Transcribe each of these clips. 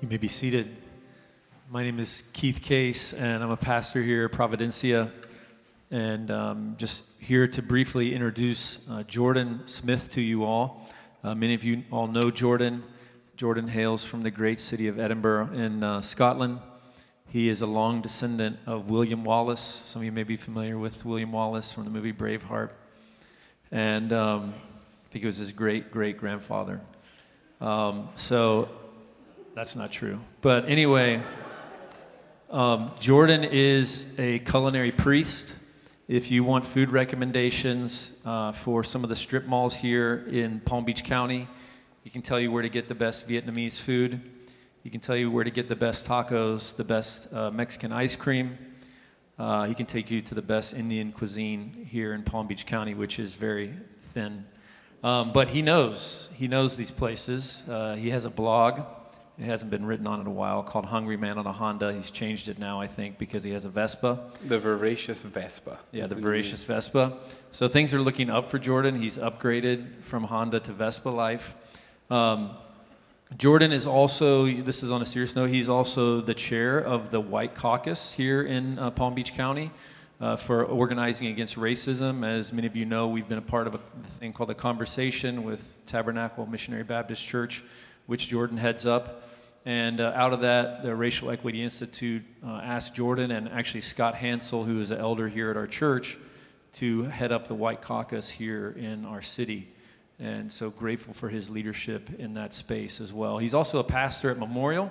You may be seated. My name is Keith Case, and I'm a pastor here at Providencia, and um, just here to briefly introduce uh, Jordan Smith to you all. Uh, many of you all know Jordan. Jordan hails from the great city of Edinburgh in uh, Scotland. He is a long descendant of William Wallace. Some of you may be familiar with William Wallace from the movie Braveheart. And um, I think it was his great great grandfather. Um, so that's not true. But anyway, um, Jordan is a culinary priest. If you want food recommendations uh, for some of the strip malls here in Palm Beach County, he can tell you where to get the best Vietnamese food. He can tell you where to get the best tacos, the best uh, Mexican ice cream. Uh, he can take you to the best Indian cuisine here in Palm Beach County, which is very thin. Um, but he knows. He knows these places. Uh, he has a blog it hasn't been written on in a while, called Hungry Man on a Honda. He's changed it now, I think, because he has a Vespa. The Voracious Vespa. Yeah, the, the Voracious Vespa. So things are looking up for Jordan. He's upgraded from Honda to Vespa life. Um, Jordan is also, this is on a serious note, he's also the chair of the White Caucus here in uh, Palm Beach County. Uh, for organizing against racism. As many of you know, we've been a part of a thing called the Conversation with Tabernacle Missionary Baptist Church, which Jordan heads up. And uh, out of that, the Racial Equity Institute uh, asked Jordan and actually Scott Hansel, who is an elder here at our church, to head up the White Caucus here in our city. And so grateful for his leadership in that space as well. He's also a pastor at Memorial.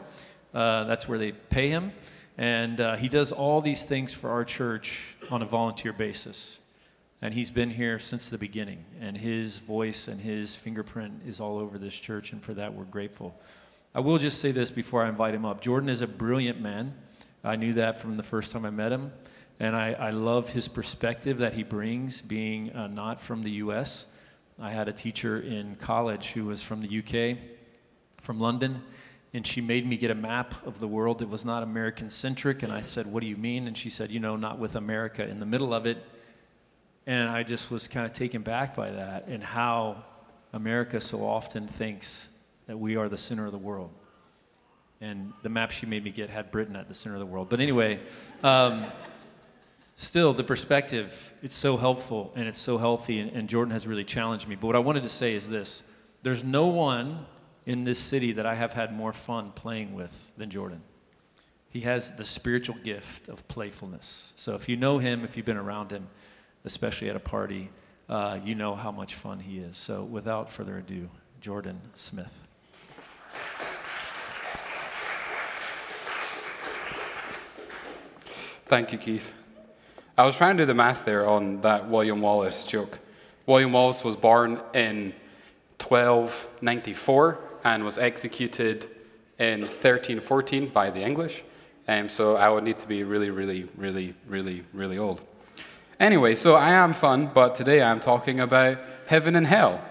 Uh, that's where they pay him. And uh, he does all these things for our church on a volunteer basis. And he's been here since the beginning. And his voice and his fingerprint is all over this church. And for that, we're grateful. I will just say this before I invite him up. Jordan is a brilliant man. I knew that from the first time I met him. And I, I love his perspective that he brings, being uh, not from the U.S. I had a teacher in college who was from the UK, from London, and she made me get a map of the world that was not American centric. And I said, What do you mean? And she said, You know, not with America in the middle of it. And I just was kind of taken back by that and how America so often thinks that we are the center of the world. And the map she made me get had Britain at the center of the world. But anyway, um, still, the perspective, it's so helpful and it's so healthy, and, and Jordan has really challenged me. But what I wanted to say is this there's no one in this city that I have had more fun playing with than Jordan. He has the spiritual gift of playfulness. So if you know him, if you've been around him, especially at a party, uh, you know how much fun he is. So without further ado, Jordan Smith. Thank you, Keith. I was trying to do the math there on that William Wallace joke. William Wallace was born in 1294 and was executed in 1314 by the English. Um, so I would need to be really, really, really, really, really old. Anyway, so I am fun, but today I'm talking about heaven and hell.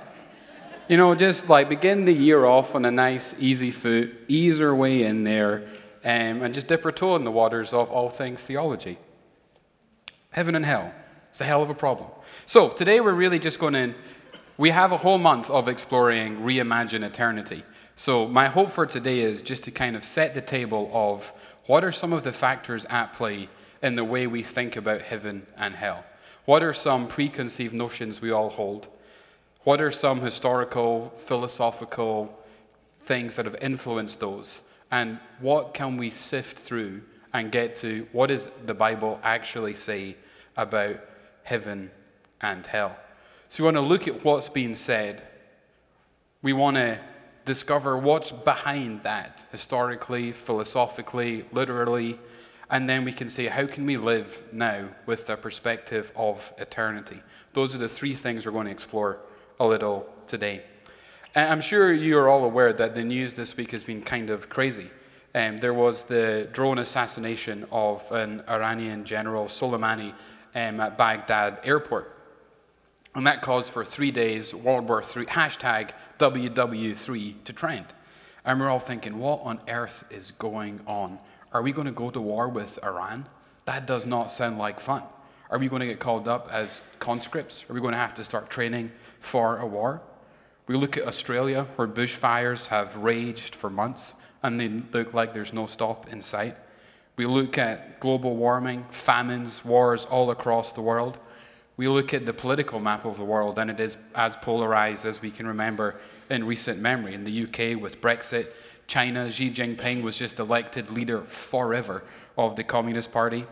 You know, just like begin the year off on a nice, easy foot, ease our way in there, um, and just dip our toe in the waters of all things theology. Heaven and hell. It's a hell of a problem. So today we're really just going to, we have a whole month of exploring reimagine eternity. So my hope for today is just to kind of set the table of what are some of the factors at play in the way we think about heaven and hell. What are some preconceived notions we all hold? What are some historical, philosophical things that have influenced those? And what can we sift through and get to what does the Bible actually say about heaven and hell? So we want to look at what's being said. We want to discover what's behind that historically, philosophically, literally, and then we can say, how can we live now with the perspective of eternity? Those are the three things we're going to explore a little today. I'm sure you are all aware that the news this week has been kind of crazy. Um, there was the drone assassination of an Iranian general, Soleimani, um, at Baghdad airport. And that caused for three days World War III, hashtag WW3 to trend. And we're all thinking, what on earth is going on? Are we going to go to war with Iran? That does not sound like fun. Are we going to get called up as conscripts? Are we going to have to start training for a war? We look at Australia, where bushfires have raged for months. and they look like there's no stop in sight. We look at global warming, famines, wars all across the world. We look at the political map of the world, and it is as polarized as we can remember in recent memory. In the UK with Brexit, China, Xi Jinping was just elected leader forever of the Communist Party.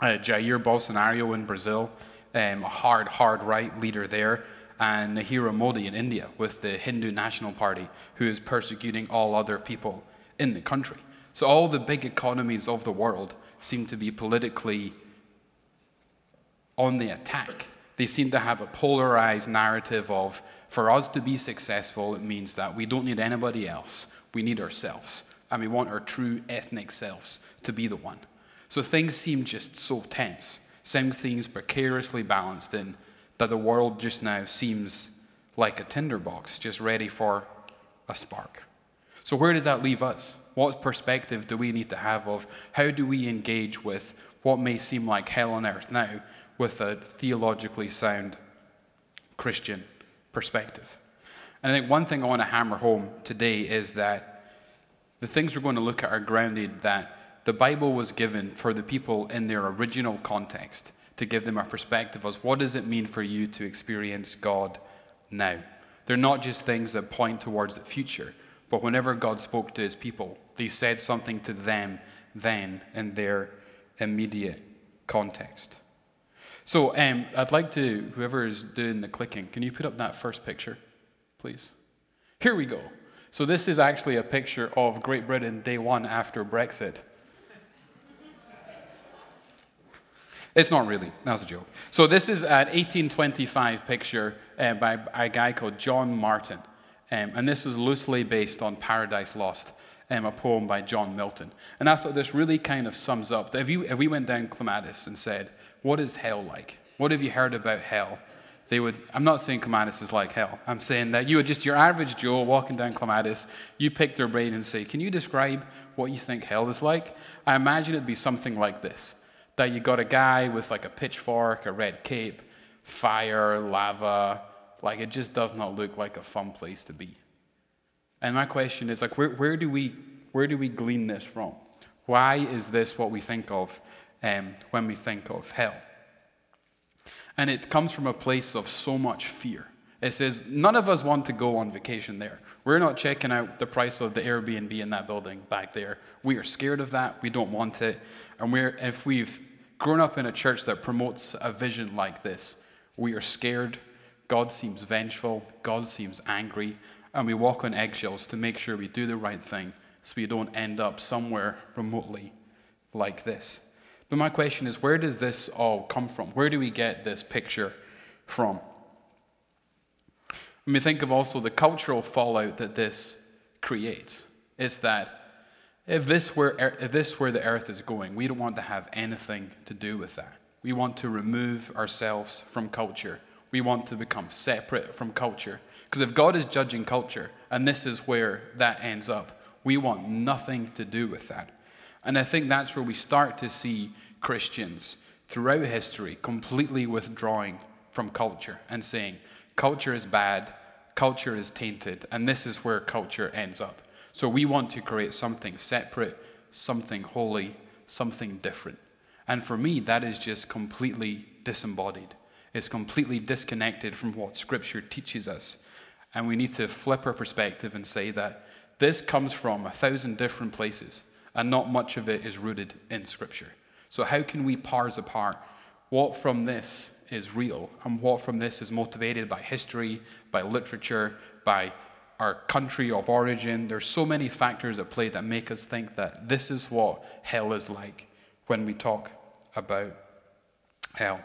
Uh, Jair Bolsonaro in Brazil, um, a hard, hard right leader there, and Narendra Modi in India with the Hindu National Party, who is persecuting all other people in the country. So all the big economies of the world seem to be politically on the attack. They seem to have a polarized narrative of, for us to be successful, it means that we don't need anybody else. We need ourselves. And we want our true ethnic selves to be the one. So things seem just so tense. Some things precariously balanced in that the world just now seems like a tinderbox, just ready for a spark. So, where does that leave us? What perspective do we need to have of how do we engage with what may seem like hell on earth now with a theologically sound Christian perspective? And I think one thing I want to hammer home today is that the things we're going to look at are grounded that the Bible was given for the people in their original context to give them a perspective of what does it mean for you to experience God now. They're not just things that point towards the future, but whenever God spoke to his people, he said something to them then in their immediate context. So um, I'd like to, whoever is doing the clicking, can you put up that first picture, please? Here we go. So this is actually a picture of Great Britain day one after Brexit. It's not really. That was a joke. So this is an 1825 picture uh, by a guy called John Martin. Um, and this was loosely based on Paradise Lost, um, a poem by John Milton. And I thought this really kind of sums up that if, you, if we went down Clematis and said, What is hell like? What have you heard about hell? They would, I'm not saying Clematis is like hell. I'm saying that you would just, your average Joe walking down Clematis, you pick their brain and say, Can you describe what you think hell is like? I imagine it'd be something like this that you got a guy with like a pitchfork, a red cape, fire, lava. Like it just does not look like a fun place to be. And my question is like, where, where do we where do we glean this from? Why is this what we think of um, when we think of hell? And it comes from a place of so much fear. It says none of us want to go on vacation there. We're not checking out the price of the Airbnb in that building back there. We are scared of that. We don't want it. And we're, if we've grown up in a church that promotes a vision like this, we are scared. God seems vengeful. God seems angry. And we walk on eggshells to make sure we do the right thing so we don't end up somewhere remotely like this. But my question is where does this all come from? Where do we get this picture from? I mean, think of also the cultural fallout that this creates. Is that if this, were, er, if this were the earth is going, we don't want to have anything to do with that. We want to remove ourselves from culture. We want to become separate from culture. Because if God is judging culture, and this is where that ends up, we want nothing to do with that. And I think that's where we start to see Christians throughout history completely withdrawing from culture and saying, culture is bad, culture is tainted, and this is where culture ends up. So we want to create something separate, something holy, something different. And for me, that is just completely disembodied. It's completely disconnected from what Scripture teaches us. And we need to flip our perspective and say that this comes from a thousand different places, and not much of it is rooted in Scripture. So, how can we parse apart what from this is real and what from this is motivated by history, by literature, by our country of origin. There's so many factors at play that make us think that this is what hell is like when we talk about hell.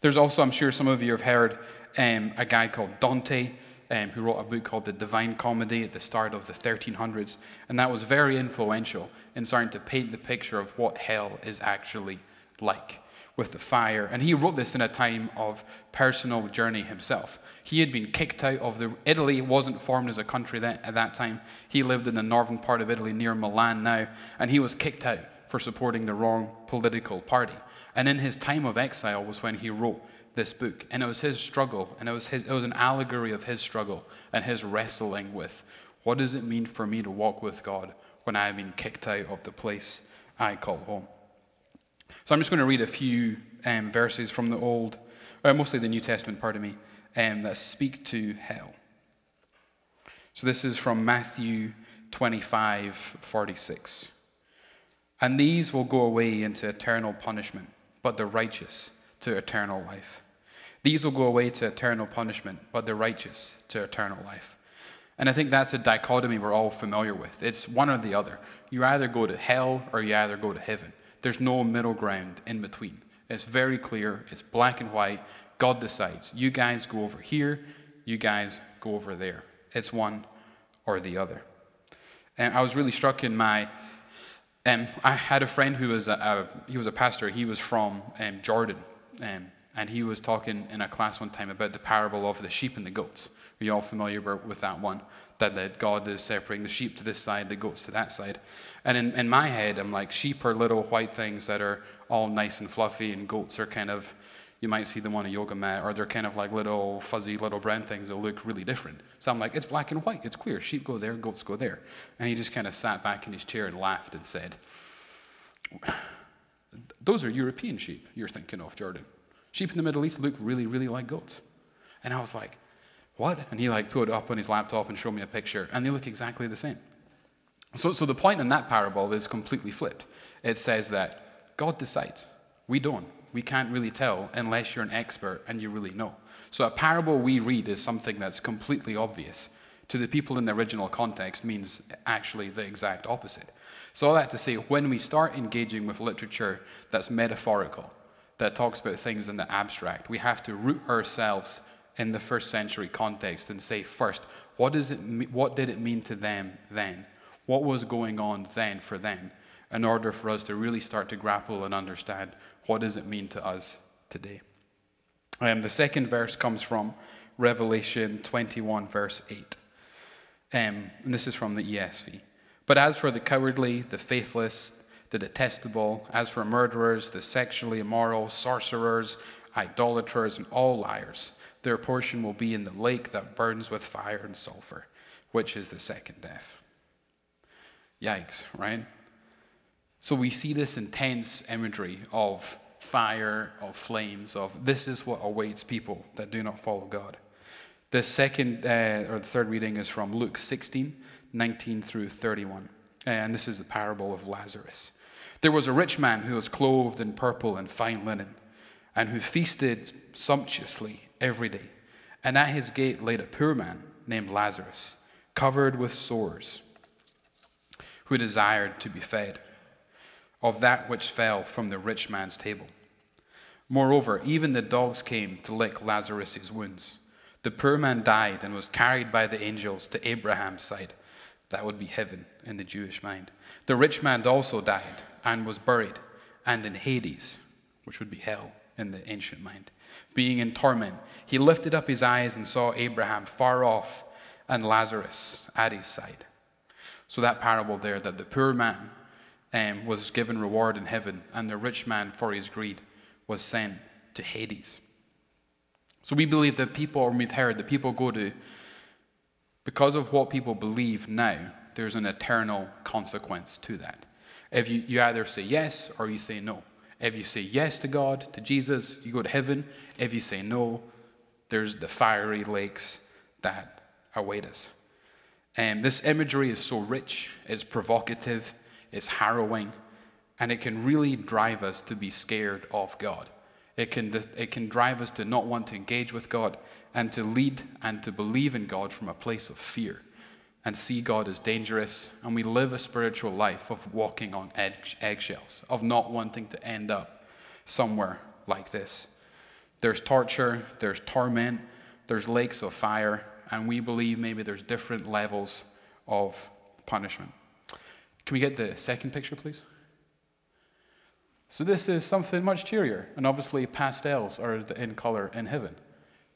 There's also, I'm sure some of you have heard, um, a guy called Dante. Um, who wrote a book called The Divine Comedy at the start of the 1300s. And that was very influential in starting to paint the picture of what hell is actually like with the fire. And he wrote this in a time of personal journey himself. He had been kicked out of the Italy wasn't formed as a country that, at that time. He lived in the northern part of Italy near Milan now, and he was kicked out for supporting the wrong political party. And in his time of exile was when he wrote this book. And it was his struggle, and it was, his, it was an allegory of his struggle and his wrestling with What does it mean for me to walk with God when I have been kicked out of the place I call home? So I'm just going to read a few um, verses from the Old, or mostly the New Testament, pardon me, um, that speak to hell. So this is from Matthew 25 46. And these will go away into eternal punishment, but the righteous to eternal life. These will go away to eternal punishment, but the righteous to eternal life. And I think that's a dichotomy we're all familiar with. It's one or the other. You either go to hell or you either go to heaven. There's no middle ground in between. It's very clear, it's black and white. God decides. You guys go over here, you guys go over there. It's one or the other. And I was really struck in my. Um, I had a friend who was a, a he was a pastor. He was from um, Jordan, um, and he was talking in a class one time about the parable of the sheep and the goats. Are you all familiar with that one? That, that God is separating the sheep to this side, the goats to that side. And in, in my head, I'm like, sheep are little white things that are all nice and fluffy, and goats are kind of, you might see them on a yoga mat, or they're kind of like little fuzzy little brown things that look really different. So I'm like, it's black and white, it's clear. Sheep go there, goats go there. And he just kind of sat back in his chair and laughed and said, Those are European sheep you're thinking of, Jordan. Sheep in the Middle East look really, really like goats. And I was like, what? And he like it up on his laptop and showed me a picture, and they look exactly the same. So, so the point in that parable is completely flipped. It says that God decides. We don't. We can't really tell unless you're an expert and you really know. So a parable we read is something that's completely obvious. To the people in the original context means actually the exact opposite. So all that to say, when we start engaging with literature that's metaphorical, that talks about things in the abstract, we have to root ourselves in the first century context and say first, what, does it, what did it mean to them then? What was going on then for them? In order for us to really start to grapple and understand what does it mean to us today. Um, the second verse comes from Revelation 21, verse 8. Um, and this is from the ESV. But as for the cowardly, the faithless, the detestable, as for murderers, the sexually immoral, sorcerers, idolaters, and all liars, their portion will be in the lake that burns with fire and sulfur, which is the second death. Yikes, right? So we see this intense imagery of fire, of flames, of this is what awaits people that do not follow God. The second uh, or the third reading is from Luke 16, 19 through 31. And this is the parable of Lazarus. There was a rich man who was clothed in purple and fine linen, and who feasted sumptuously every day. And at his gate laid a poor man named Lazarus, covered with sores, who desired to be fed of that which fell from the rich man's table. Moreover, even the dogs came to lick Lazarus' wounds. The poor man died and was carried by the angels to Abraham's side. That would be heaven in the Jewish mind. The rich man also died and was buried, and in Hades, which would be hell in the ancient mind being in torment, he lifted up his eyes and saw Abraham far off and Lazarus at his side. So, that parable there that the poor man um, was given reward in heaven, and the rich man, for his greed, was sent to Hades. So, we believe that people, or we've heard that people go to, because of what people believe now, there's an eternal consequence to that. If you, you either say yes or you say no. If you say yes to God, to Jesus, you go to heaven. If you say no, there's the fiery lakes that await us. And this imagery is so rich, it's provocative, it's harrowing, and it can really drive us to be scared of God. It can, it can drive us to not want to engage with God and to lead and to believe in God from a place of fear and see God as dangerous, and we live a spiritual life of walking on egg- eggshells, of not wanting to end up somewhere like this. There's torture, there's torment, there's lakes of fire, and we believe maybe there's different levels of punishment. Can we get the second picture, please? So, this is something much cheerier, and obviously, pastels are in color in heaven.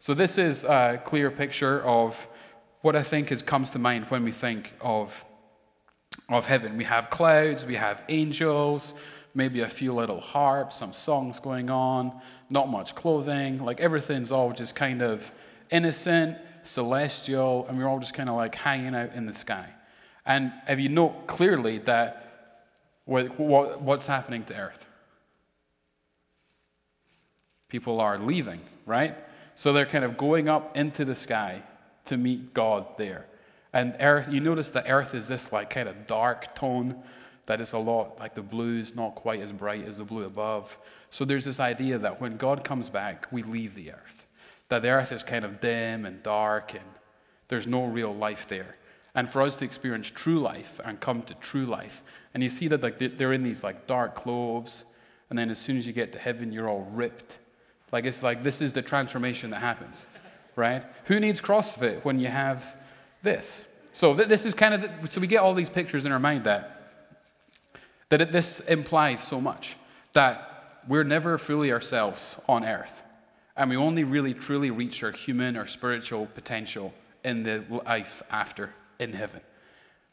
So, this is a clear picture of what I think is, comes to mind when we think of, of heaven. We have clouds, we have angels, maybe a few little harps, some songs going on, not much clothing. Like everything's all just kind of innocent, celestial, and we're all just kind of like hanging out in the sky. And if you note clearly that what, what, what's happening to Earth? People are leaving, right? So they're kind of going up into the sky to meet God there. And Earth, you notice that Earth is this like kind of dark tone that is a lot like the blue is not quite as bright as the blue above. So there's this idea that when God comes back, we leave the earth. That the earth is kind of dim and dark and there's no real life there. And for us to experience true life and come to true life, and you see that like they're in these like dark clothes, and then as soon as you get to heaven, you're all ripped. Like it's like this is the transformation that happens, right? Who needs CrossFit when you have this? So th- this is kind of the, so we get all these pictures in our mind that that it, this implies so much that we're never fully ourselves on earth. And we only really truly reach our human or spiritual potential in the life after in heaven.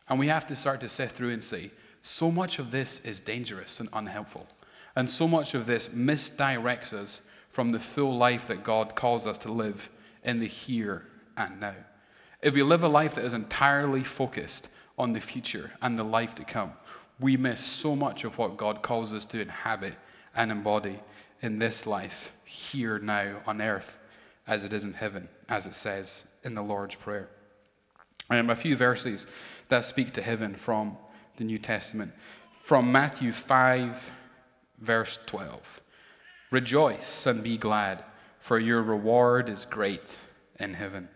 And we have to start to sift through and say, so much of this is dangerous and unhelpful. And so much of this misdirects us from the full life that God calls us to live in the here and now. If we live a life that is entirely focused on the future and the life to come, we miss so much of what God calls us to inhabit and embody in this life, here now on earth, as it is in heaven, as it says in the Lord's Prayer. Um, a few verses that speak to heaven from the New Testament. From Matthew 5, verse 12 Rejoice and be glad, for your reward is great in heaven.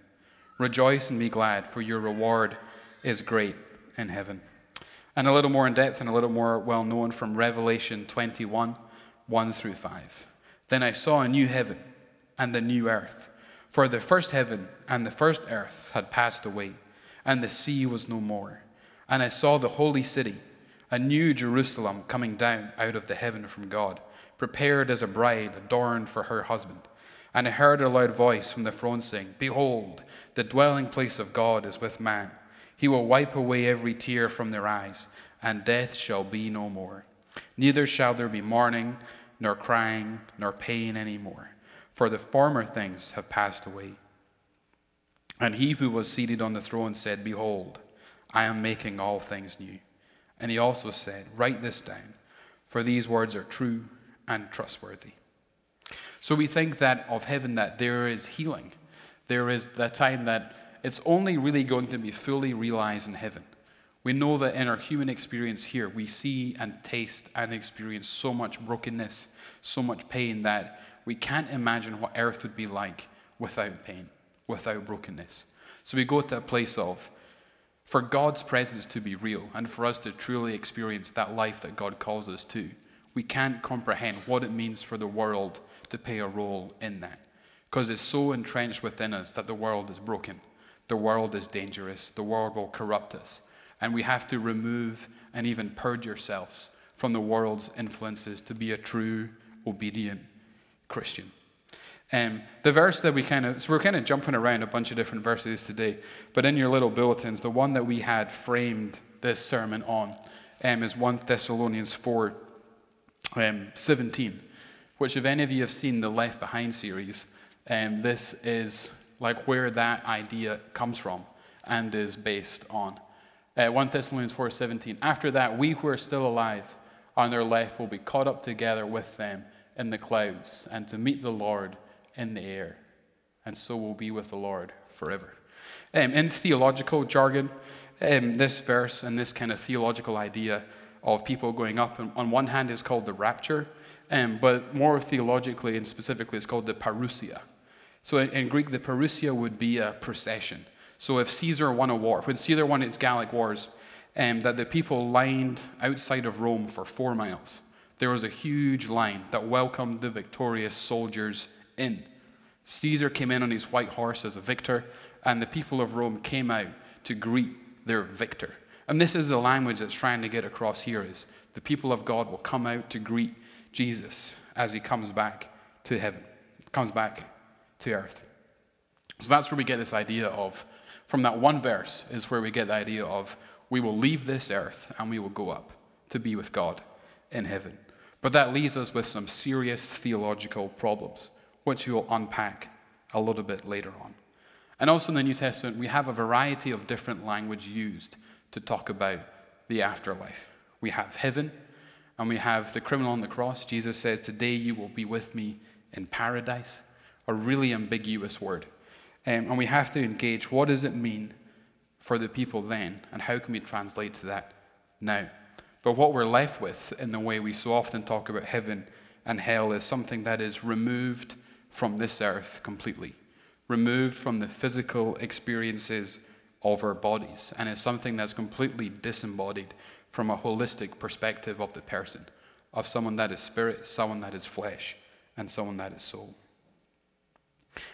Rejoice and be glad, for your reward is great in heaven and a little more in depth and a little more well known from Revelation 21 1 through 5. Then I saw a new heaven and a new earth, for the first heaven and the first earth had passed away, and the sea was no more. And I saw the holy city, a new Jerusalem coming down out of the heaven from God, prepared as a bride adorned for her husband. And I heard a loud voice from the throne saying, Behold, the dwelling place of God is with man he will wipe away every tear from their eyes, and death shall be no more. Neither shall there be mourning, nor crying, nor pain any more, for the former things have passed away. And he who was seated on the throne said, Behold, I am making all things new. And he also said, Write this down, for these words are true and trustworthy. So we think that of heaven that there is healing. There is the time that it's only really going to be fully realized in heaven. We know that in our human experience here, we see and taste and experience so much brokenness, so much pain that we can't imagine what earth would be like without pain, without brokenness. So we go to a place of, for God's presence to be real and for us to truly experience that life that God calls us to, we can't comprehend what it means for the world to play a role in that. Because it's so entrenched within us that the world is broken the world is dangerous. The world will corrupt us. And we have to remove and even purge ourselves from the world's influences to be a true, obedient Christian. Um, the verse that we kind of, so we're kind of jumping around a bunch of different verses today, but in your little bulletins, the one that we had framed this sermon on um, is 1 Thessalonians 4 um, 17, which, if any of you have seen the Left Behind series, um, this is like where that idea comes from and is based on. Uh, 1 Thessalonians 4:17. After that, we who are still alive on their left will be caught up together with them in the clouds and to meet the Lord in the air. And so will be with the Lord forever. Um, in theological jargon, um, this verse and this kind of theological idea of people going up, on one hand, is called the rapture, um, but more theologically and specifically, it's called the parousia. So in, in Greek, the parousia would be a procession. So if Caesar won a war, when Caesar won his Gallic Wars, um, that the people lined outside of Rome for four miles. There was a huge line that welcomed the victorious soldiers in. Caesar came in on his white horse as a victor, and the people of Rome came out to greet their victor. And this is the language that's trying to get across here is the people of God will come out to greet Jesus as he comes back to heaven, comes back to earth. So that's where we get this idea of, from that one verse, is where we get the idea of we will leave this earth and we will go up to be with God in heaven. But that leaves us with some serious theological problems, which we will unpack a little bit later on. And also in the New Testament, we have a variety of different language used to talk about the afterlife. We have heaven, and we have the criminal on the cross. Jesus says, Today you will be with me in paradise. A really ambiguous word. Um, and we have to engage what does it mean for the people then, and how can we translate to that now? But what we're left with, in the way we so often talk about heaven and hell, is something that is removed from this earth completely, removed from the physical experiences of our bodies, and is something that's completely disembodied from a holistic perspective of the person, of someone that is spirit, someone that is flesh, and someone that is soul.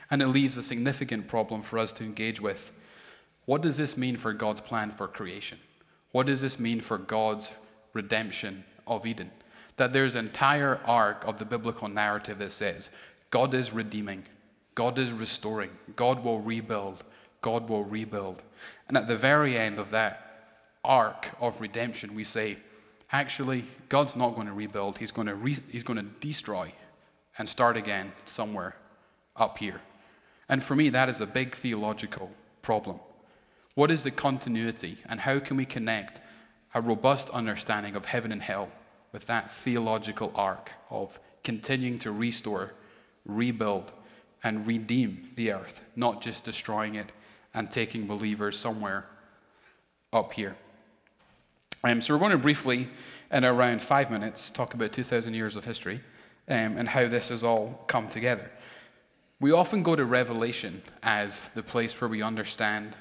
And it leaves a significant problem for us to engage with. What does this mean for God's plan for creation? What does this mean for God's redemption of Eden? That there's an entire arc of the biblical narrative that says God is redeeming, God is restoring, God will rebuild, God will rebuild. And at the very end of that, arc of redemption, we say, actually, God's not going to rebuild. He's going to, re- he's going to destroy and start again somewhere up here. And for me, that is a big theological problem. What is the continuity, and how can we connect a robust understanding of heaven and hell with that theological arc of continuing to restore, rebuild, and redeem the earth, not just destroying it and taking believers somewhere up here? Um, so we're going to briefly, in around five minutes, talk about 2,000 years of history um, and how this has all come together. We often go to Revelation as the place where we understand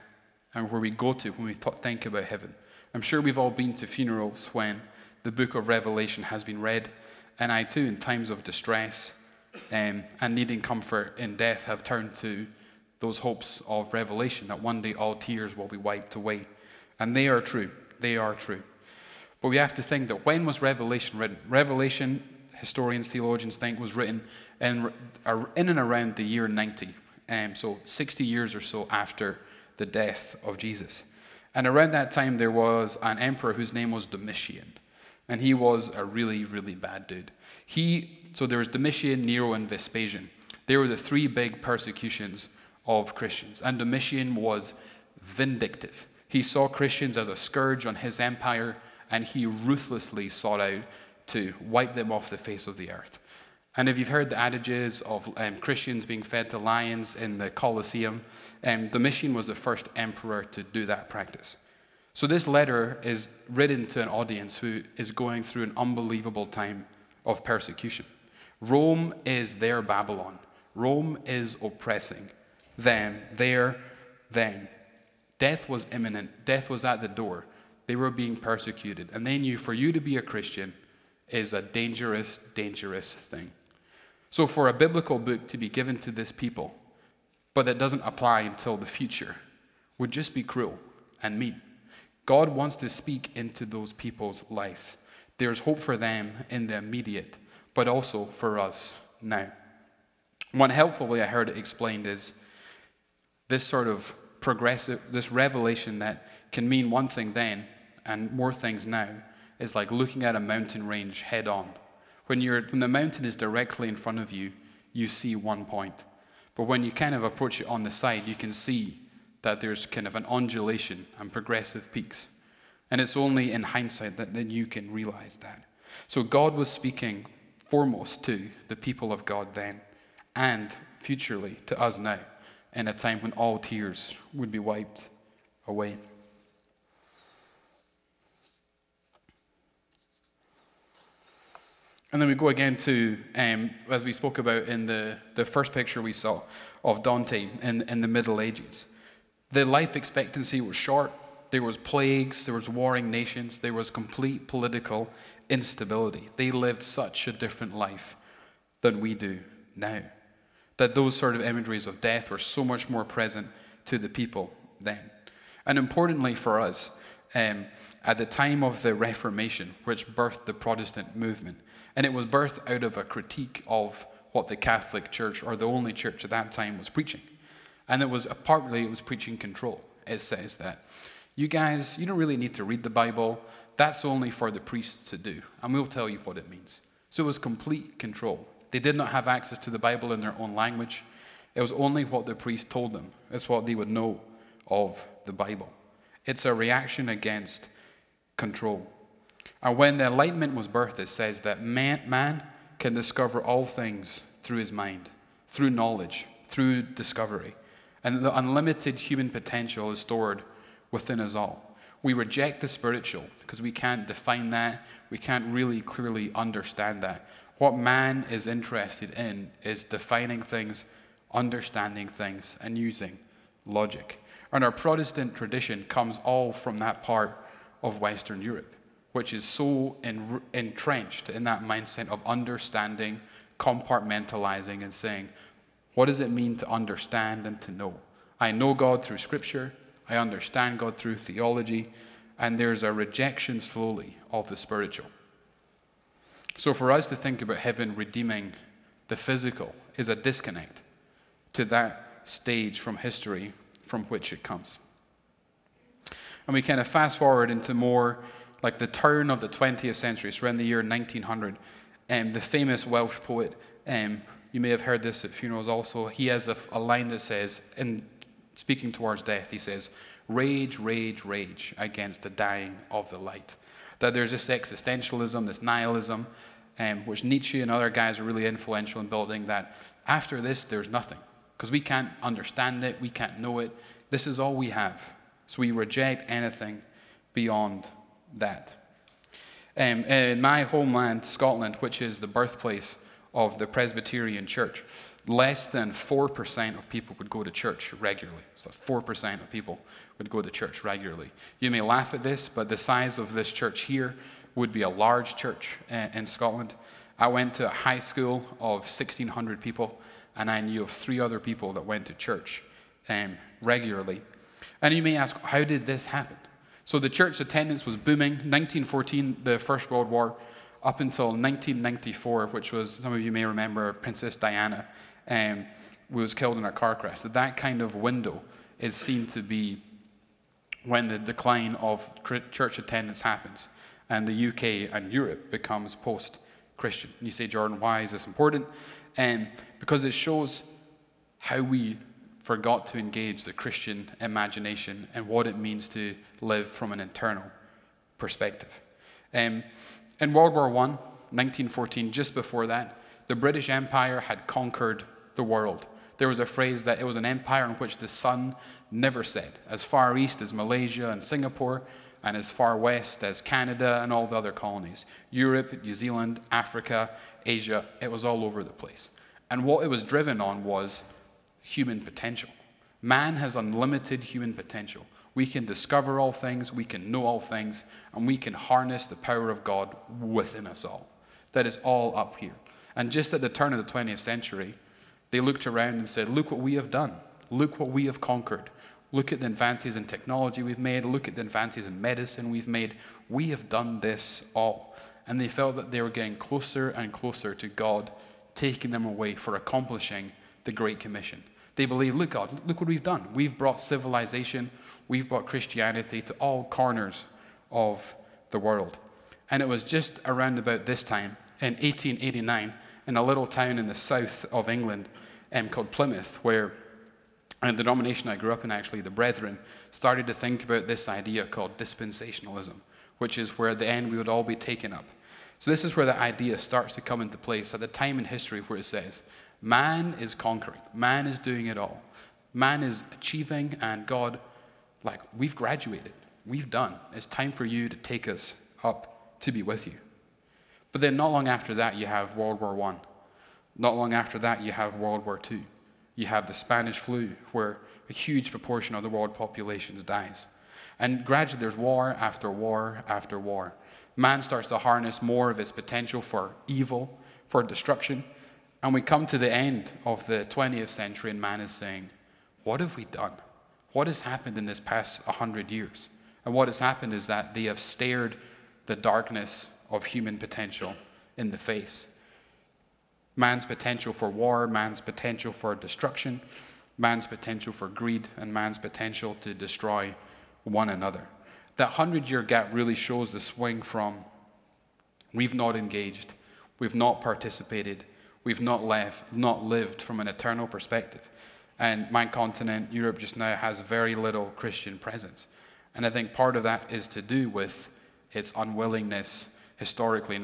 and where we go to when we th- think about heaven. I'm sure we've all been to funerals when the book of Revelation has been read, and I too, in times of distress um, and needing comfort in death, have turned to those hopes of Revelation that one day all tears will be wiped away. And they are true. They are true. But we have to think that when was Revelation written? Revelation, historians, theologians think, was written in, in and around the year 90, um, so 60 years or so after the death of Jesus. And around that time, there was an emperor whose name was Domitian. And he was a really, really bad dude. He, so there was Domitian, Nero, and Vespasian. They were the three big persecutions of Christians. And Domitian was vindictive. He saw Christians as a scourge on his empire and he ruthlessly sought out to wipe them off the face of the earth. And if you've heard the adages of um, Christians being fed to lions in the Colosseum, um, Domitian was the first emperor to do that practice. So this letter is written to an audience who is going through an unbelievable time of persecution. Rome is their Babylon. Rome is oppressing them there, then. Death was imminent, death was at the door. They were being persecuted. And they knew for you to be a Christian is a dangerous, dangerous thing. So, for a biblical book to be given to this people, but that doesn't apply until the future, would just be cruel and mean. God wants to speak into those people's lives. There's hope for them in the immediate, but also for us now. One helpful way I heard it explained is this sort of progressive, this revelation that can mean one thing then and more things now is like looking at a mountain range head on. When, you're, when the mountain is directly in front of you, you see one point. But when you kind of approach it on the side, you can see that there's kind of an undulation and progressive peaks. And it's only in hindsight that then you can realize that. So God was speaking foremost to the people of God then and futurely to us now in a time when all tears would be wiped away. And then we go again to, um, as we spoke about in the, the first picture we saw of Dante in, in the Middle Ages. The life expectancy was short. There was plagues, there was warring nations, there was complete political instability. They lived such a different life than we do now. That those sort of imageries of death were so much more present to the people then. And importantly for us, um, at the time of the Reformation, which birthed the Protestant movement, and it was birthed out of a critique of what the Catholic Church, or the only church at that time, was preaching. And it was partly it was preaching control. It says that you guys, you don't really need to read the Bible. That's only for the priests to do, and we'll tell you what it means. So it was complete control. They did not have access to the Bible in their own language. It was only what the priest told them, it's what they would know of the Bible. It's a reaction against control. And when the Enlightenment was birthed, it says that man, man can discover all things through his mind, through knowledge, through discovery. And the unlimited human potential is stored within us all. We reject the spiritual because we can't define that. We can't really clearly understand that. What man is interested in is defining things, understanding things, and using logic. And our Protestant tradition comes all from that part of Western Europe, which is so en- entrenched in that mindset of understanding, compartmentalizing, and saying, what does it mean to understand and to know? I know God through Scripture, I understand God through theology, and there's a rejection slowly of the spiritual. So, for us to think about heaven redeeming the physical is a disconnect to that stage from history from which it comes. And we kind of fast forward into more like the turn of the 20th century, so around the year 1900. Um, the famous Welsh poet, um, you may have heard this at funerals also, he has a, a line that says, in speaking towards death, he says, Rage, rage, rage against the dying of the light. That there's this existentialism, this nihilism, um, which Nietzsche and other guys are really influential in building, that after this, there's nothing. Because we can't understand it, we can't know it. This is all we have. So we reject anything beyond that. Um, in my homeland, Scotland, which is the birthplace of the Presbyterian Church, less than 4% of people would go to church regularly. So 4% of people would go to church regularly. You may laugh at this, but the size of this church here would be a large church uh, in Scotland. I went to a high school of 1,600 people, and I knew of three other people that went to church um, regularly. And you may ask, how did this happen? So the church attendance was booming. 1914, the First World War, up until 1994, which was, some of you may remember, Princess Diana um, was killed in a car crash. So that kind of window is seen to be when the decline of church attendance happens and the UK and Europe becomes post Christian. You say, Jordan, why is this important? Um, because it shows how we forgot to engage the Christian imagination and what it means to live from an internal perspective. Um, in World War I, 1914, just before that, the British Empire had conquered the world. There was a phrase that it was an empire in which the sun never set, as far east as Malaysia and Singapore, and as far west as Canada and all the other colonies. Europe, New Zealand, Africa, Asia, it was all over the place. And what it was driven on was human potential. Man has unlimited human potential. We can discover all things, we can know all things, and we can harness the power of God within us all. That is all up here. And just at the turn of the 20th century, they looked around and said, Look what we have done. Look what we have conquered. Look at the advances in technology we've made. Look at the advances in medicine we've made. We have done this all. And they felt that they were getting closer and closer to God, taking them away for accomplishing the Great Commission. They believe, look, God, look what we've done. We've brought civilization, we've brought Christianity to all corners of the world. And it was just around about this time, in 1889, in a little town in the south of England um, called Plymouth, where and the denomination I grew up in, actually, the Brethren, started to think about this idea called dispensationalism, which is where at the end we would all be taken up. So, this is where the idea starts to come into place at the time in history where it says, man is conquering, man is doing it all, man is achieving, and God, like, we've graduated, we've done. It's time for you to take us up to be with you. But then, not long after that, you have World War I. Not long after that, you have World War II. You have the Spanish flu, where a huge proportion of the world population dies. And gradually, there's war after war after war. Man starts to harness more of its potential for evil, for destruction. And we come to the end of the 20th century, and man is saying, What have we done? What has happened in this past 100 years? And what has happened is that they have stared the darkness of human potential in the face. Man's potential for war, man's potential for destruction, man's potential for greed, and man's potential to destroy one another. That 100 year gap really shows the swing from we've not engaged, we've not participated, We've not, left, not lived from an eternal perspective. And my continent, Europe, just now has very little Christian presence. And I think part of that is to do with its unwillingness historically,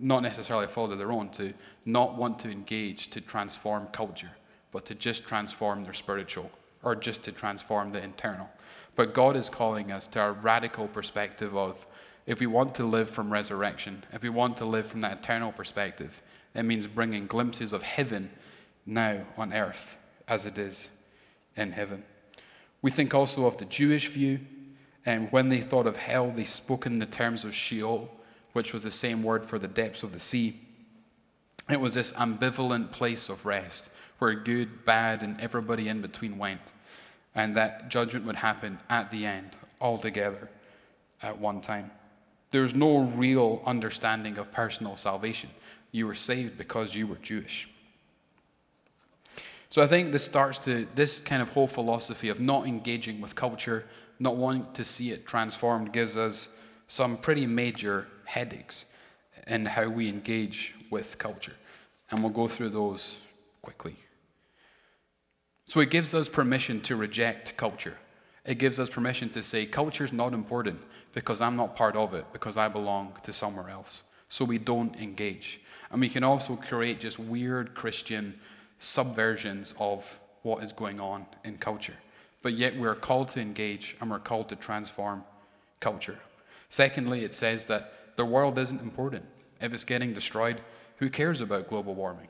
not necessarily a fault of their own, to not want to engage to transform culture, but to just transform their spiritual, or just to transform the internal. But God is calling us to a radical perspective of if we want to live from resurrection, if we want to live from that eternal perspective, it means bringing glimpses of heaven now on earth as it is in heaven. We think also of the Jewish view, and when they thought of hell, they spoke in the terms of Sheol, which was the same word for the depths of the sea. It was this ambivalent place of rest where good, bad, and everybody in between went, and that judgment would happen at the end, all together at one time. There's no real understanding of personal salvation. You were saved because you were Jewish. So I think this starts to, this kind of whole philosophy of not engaging with culture, not wanting to see it transformed, gives us some pretty major headaches in how we engage with culture. And we'll go through those quickly. So it gives us permission to reject culture. It gives us permission to say, culture is not important because I'm not part of it, because I belong to somewhere else. So we don't engage. And we can also create just weird Christian subversions of what is going on in culture. But yet we're called to engage and we're called to transform culture. Secondly, it says that the world isn't important. If it's getting destroyed, who cares about global warming?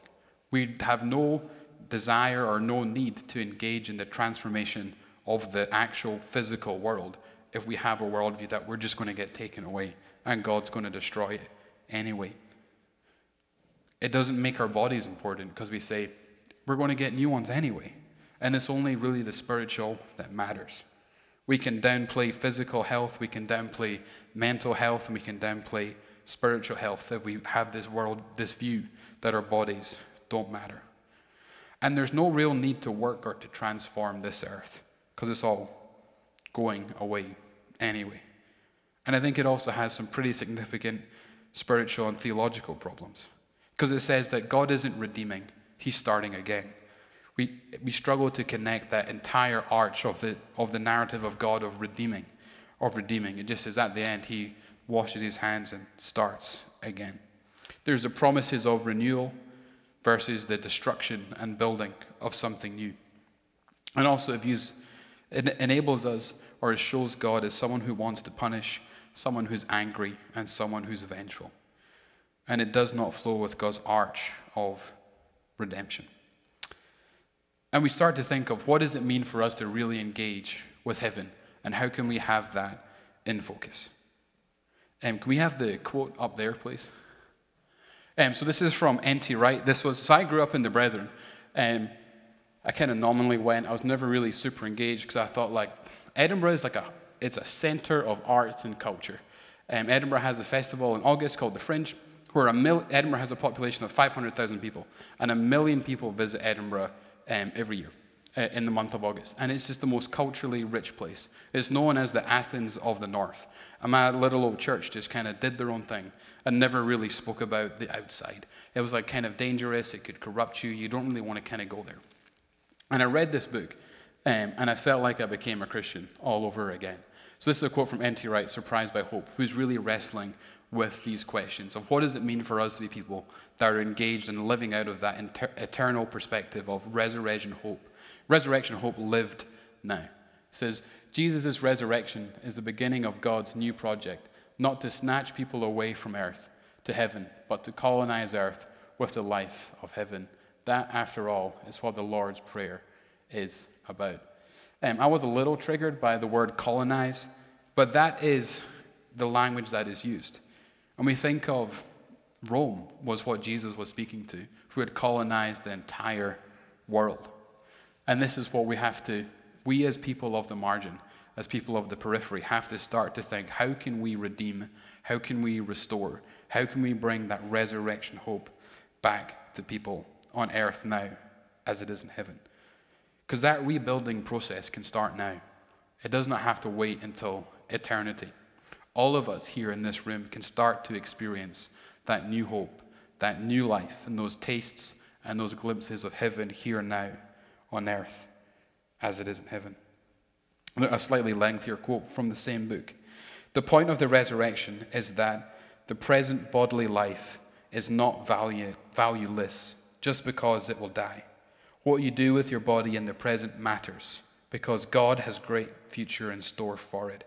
We have no desire or no need to engage in the transformation of the actual physical world if we have a worldview that we're just going to get taken away and God's going to destroy it anyway. It doesn't make our bodies important because we say, we're going to get new ones anyway. And it's only really the spiritual that matters. We can downplay physical health, we can downplay mental health, and we can downplay spiritual health if we have this world, this view that our bodies don't matter. And there's no real need to work or to transform this earth because it's all going away anyway. And I think it also has some pretty significant spiritual and theological problems because it says that God isn't redeeming, he's starting again. We, we struggle to connect that entire arch of the, of the narrative of God of redeeming, of redeeming. It just says at the end, he washes his hands and starts again. There's the promises of renewal versus the destruction and building of something new. And also, it, views, it enables us or it shows God as someone who wants to punish, someone who's angry, and someone who's vengeful. And it does not flow with God's arch of redemption. And we start to think of what does it mean for us to really engage with heaven and how can we have that in focus? Um, can we have the quote up there, please? Um, so this is from N.T. Wright. This was so I grew up in the Brethren. Um, I kind of nominally went. I was never really super engaged because I thought like Edinburgh is like a it's a center of arts and culture. Um, Edinburgh has a festival in August called the Fringe where mil- Edinburgh has a population of 500,000 people, and a million people visit Edinburgh um, every year uh, in the month of August. And it's just the most culturally rich place. It's known as the Athens of the North. And my little old church just kind of did their own thing and never really spoke about the outside. It was like kind of dangerous, it could corrupt you, you don't really want to kind of go there. And I read this book, um, and I felt like I became a Christian all over again. So this is a quote from N.T. Wright, Surprised by Hope, who's really wrestling with these questions of what does it mean for us to be people that are engaged in living out of that inter- eternal perspective of resurrection hope. Resurrection hope lived now. It says, Jesus' resurrection is the beginning of God's new project, not to snatch people away from earth to heaven, but to colonize earth with the life of heaven. That, after all, is what the Lord's Prayer is about. Um, I was a little triggered by the word colonize, but that is the language that is used. And we think of Rome was what Jesus was speaking to, who had colonized the entire world. And this is what we have to, we as people of the margin, as people of the periphery, have to start to think how can we redeem? How can we restore? How can we bring that resurrection hope back to people on earth now as it is in heaven? Because that rebuilding process can start now. It does not have to wait until eternity all of us here in this room can start to experience that new hope that new life and those tastes and those glimpses of heaven here and now on earth as it is in heaven. A slightly lengthier quote from the same book. The point of the resurrection is that the present bodily life is not value, valueless just because it will die. What you do with your body in the present matters because God has great future in store for it.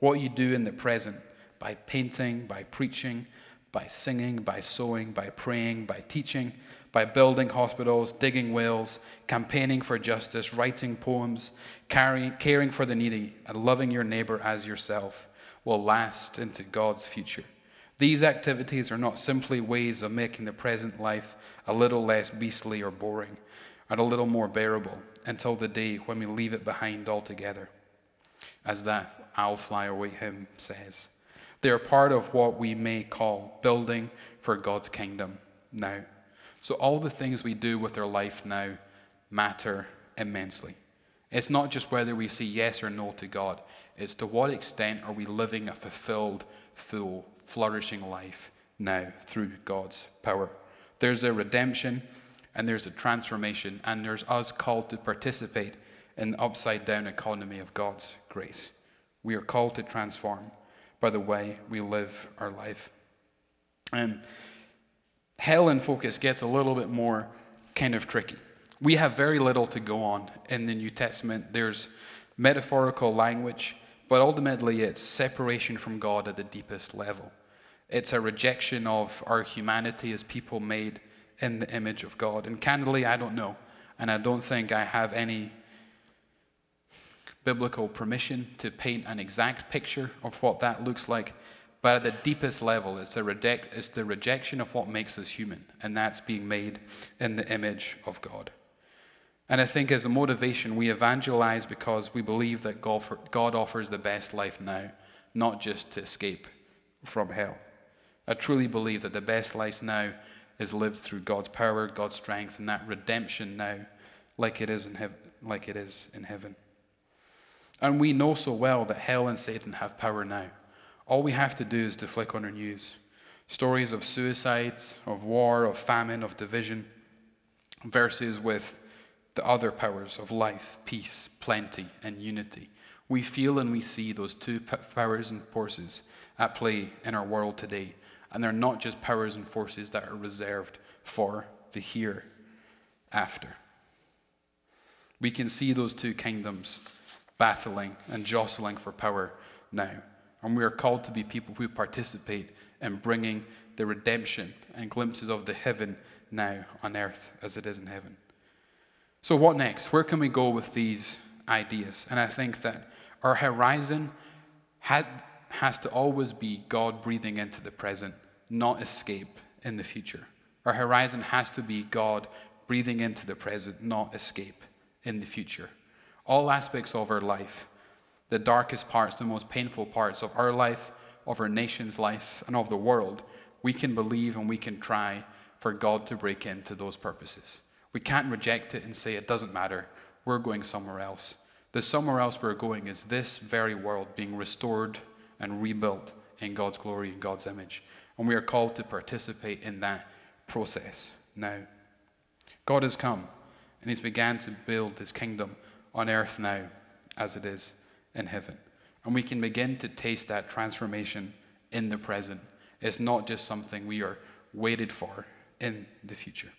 What you do in the present by painting, by preaching, by singing, by sewing, by praying, by teaching, by building hospitals, digging wells, campaigning for justice, writing poems, caring, caring for the needy, and loving your neighbor as yourself will last into God's future. These activities are not simply ways of making the present life a little less beastly or boring, and a little more bearable until the day when we leave it behind altogether. As that I'll fly away hymn says. They are part of what we may call building for God's kingdom now. So, all the things we do with our life now matter immensely. It's not just whether we say yes or no to God, it's to what extent are we living a fulfilled, full, flourishing life now through God's power. There's a redemption and there's a transformation, and there's us called to participate in the upside down economy of God's grace. We are called to transform by the way we live our life. And hell in focus gets a little bit more kind of tricky. We have very little to go on in the New Testament. There's metaphorical language, but ultimately it's separation from God at the deepest level. It's a rejection of our humanity as people made in the image of God. And candidly, I don't know. And I don't think I have any biblical permission to paint an exact picture of what that looks like. But at the deepest level, it's the, reject, it's the rejection of what makes us human, and that's being made in the image of God. And I think as a motivation, we evangelize because we believe that God offers the best life now, not just to escape from hell. I truly believe that the best life now is lived through God's power, God's strength, and that redemption now, like it is in, hev- like it is in heaven. And we know so well that hell and Satan have power now. All we have to do is to flick on our news. Stories of suicides, of war, of famine, of division, versus with the other powers of life, peace, plenty, and unity. We feel and we see those two powers and forces at play in our world today. And they're not just powers and forces that are reserved for the hereafter. We can see those two kingdoms battling and jostling for power now. And we are called to be people who participate in bringing the redemption and glimpses of the heaven now on earth as it is in heaven. So, what next? Where can we go with these ideas? And I think that our horizon had, has to always be God breathing into the present, not escape in the future. Our horizon has to be God breathing into the present, not escape in the future all aspects of our life the darkest parts, the most painful parts of our life, of our nation's life, and of the world we can believe and we can try for God to break into those purposes. We can't reject it and say it doesn't matter, we're going somewhere else. The somewhere else we're going is this very world being restored and rebuilt in God's glory and God's image. And we are called to participate in that process now. God has come and He's began to build His kingdom on earth now as it is in heaven. And we can begin to taste that transformation in the present. It's not just something we are waited for in the future.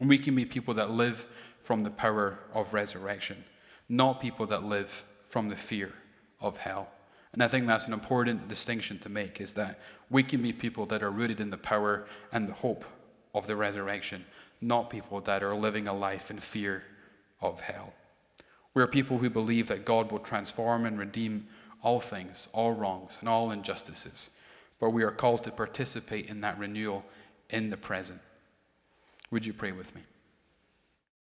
And we can be people that live from the power of resurrection, not people that live from the fear of hell. And I think that's an important distinction to make is that we can be people that are rooted in the power and the hope of the resurrection, not people that are living a life in fear of hell. We're people who believe that God will transform and redeem all things, all wrongs, and all injustices, but we are called to participate in that renewal in the present. Would you pray with me?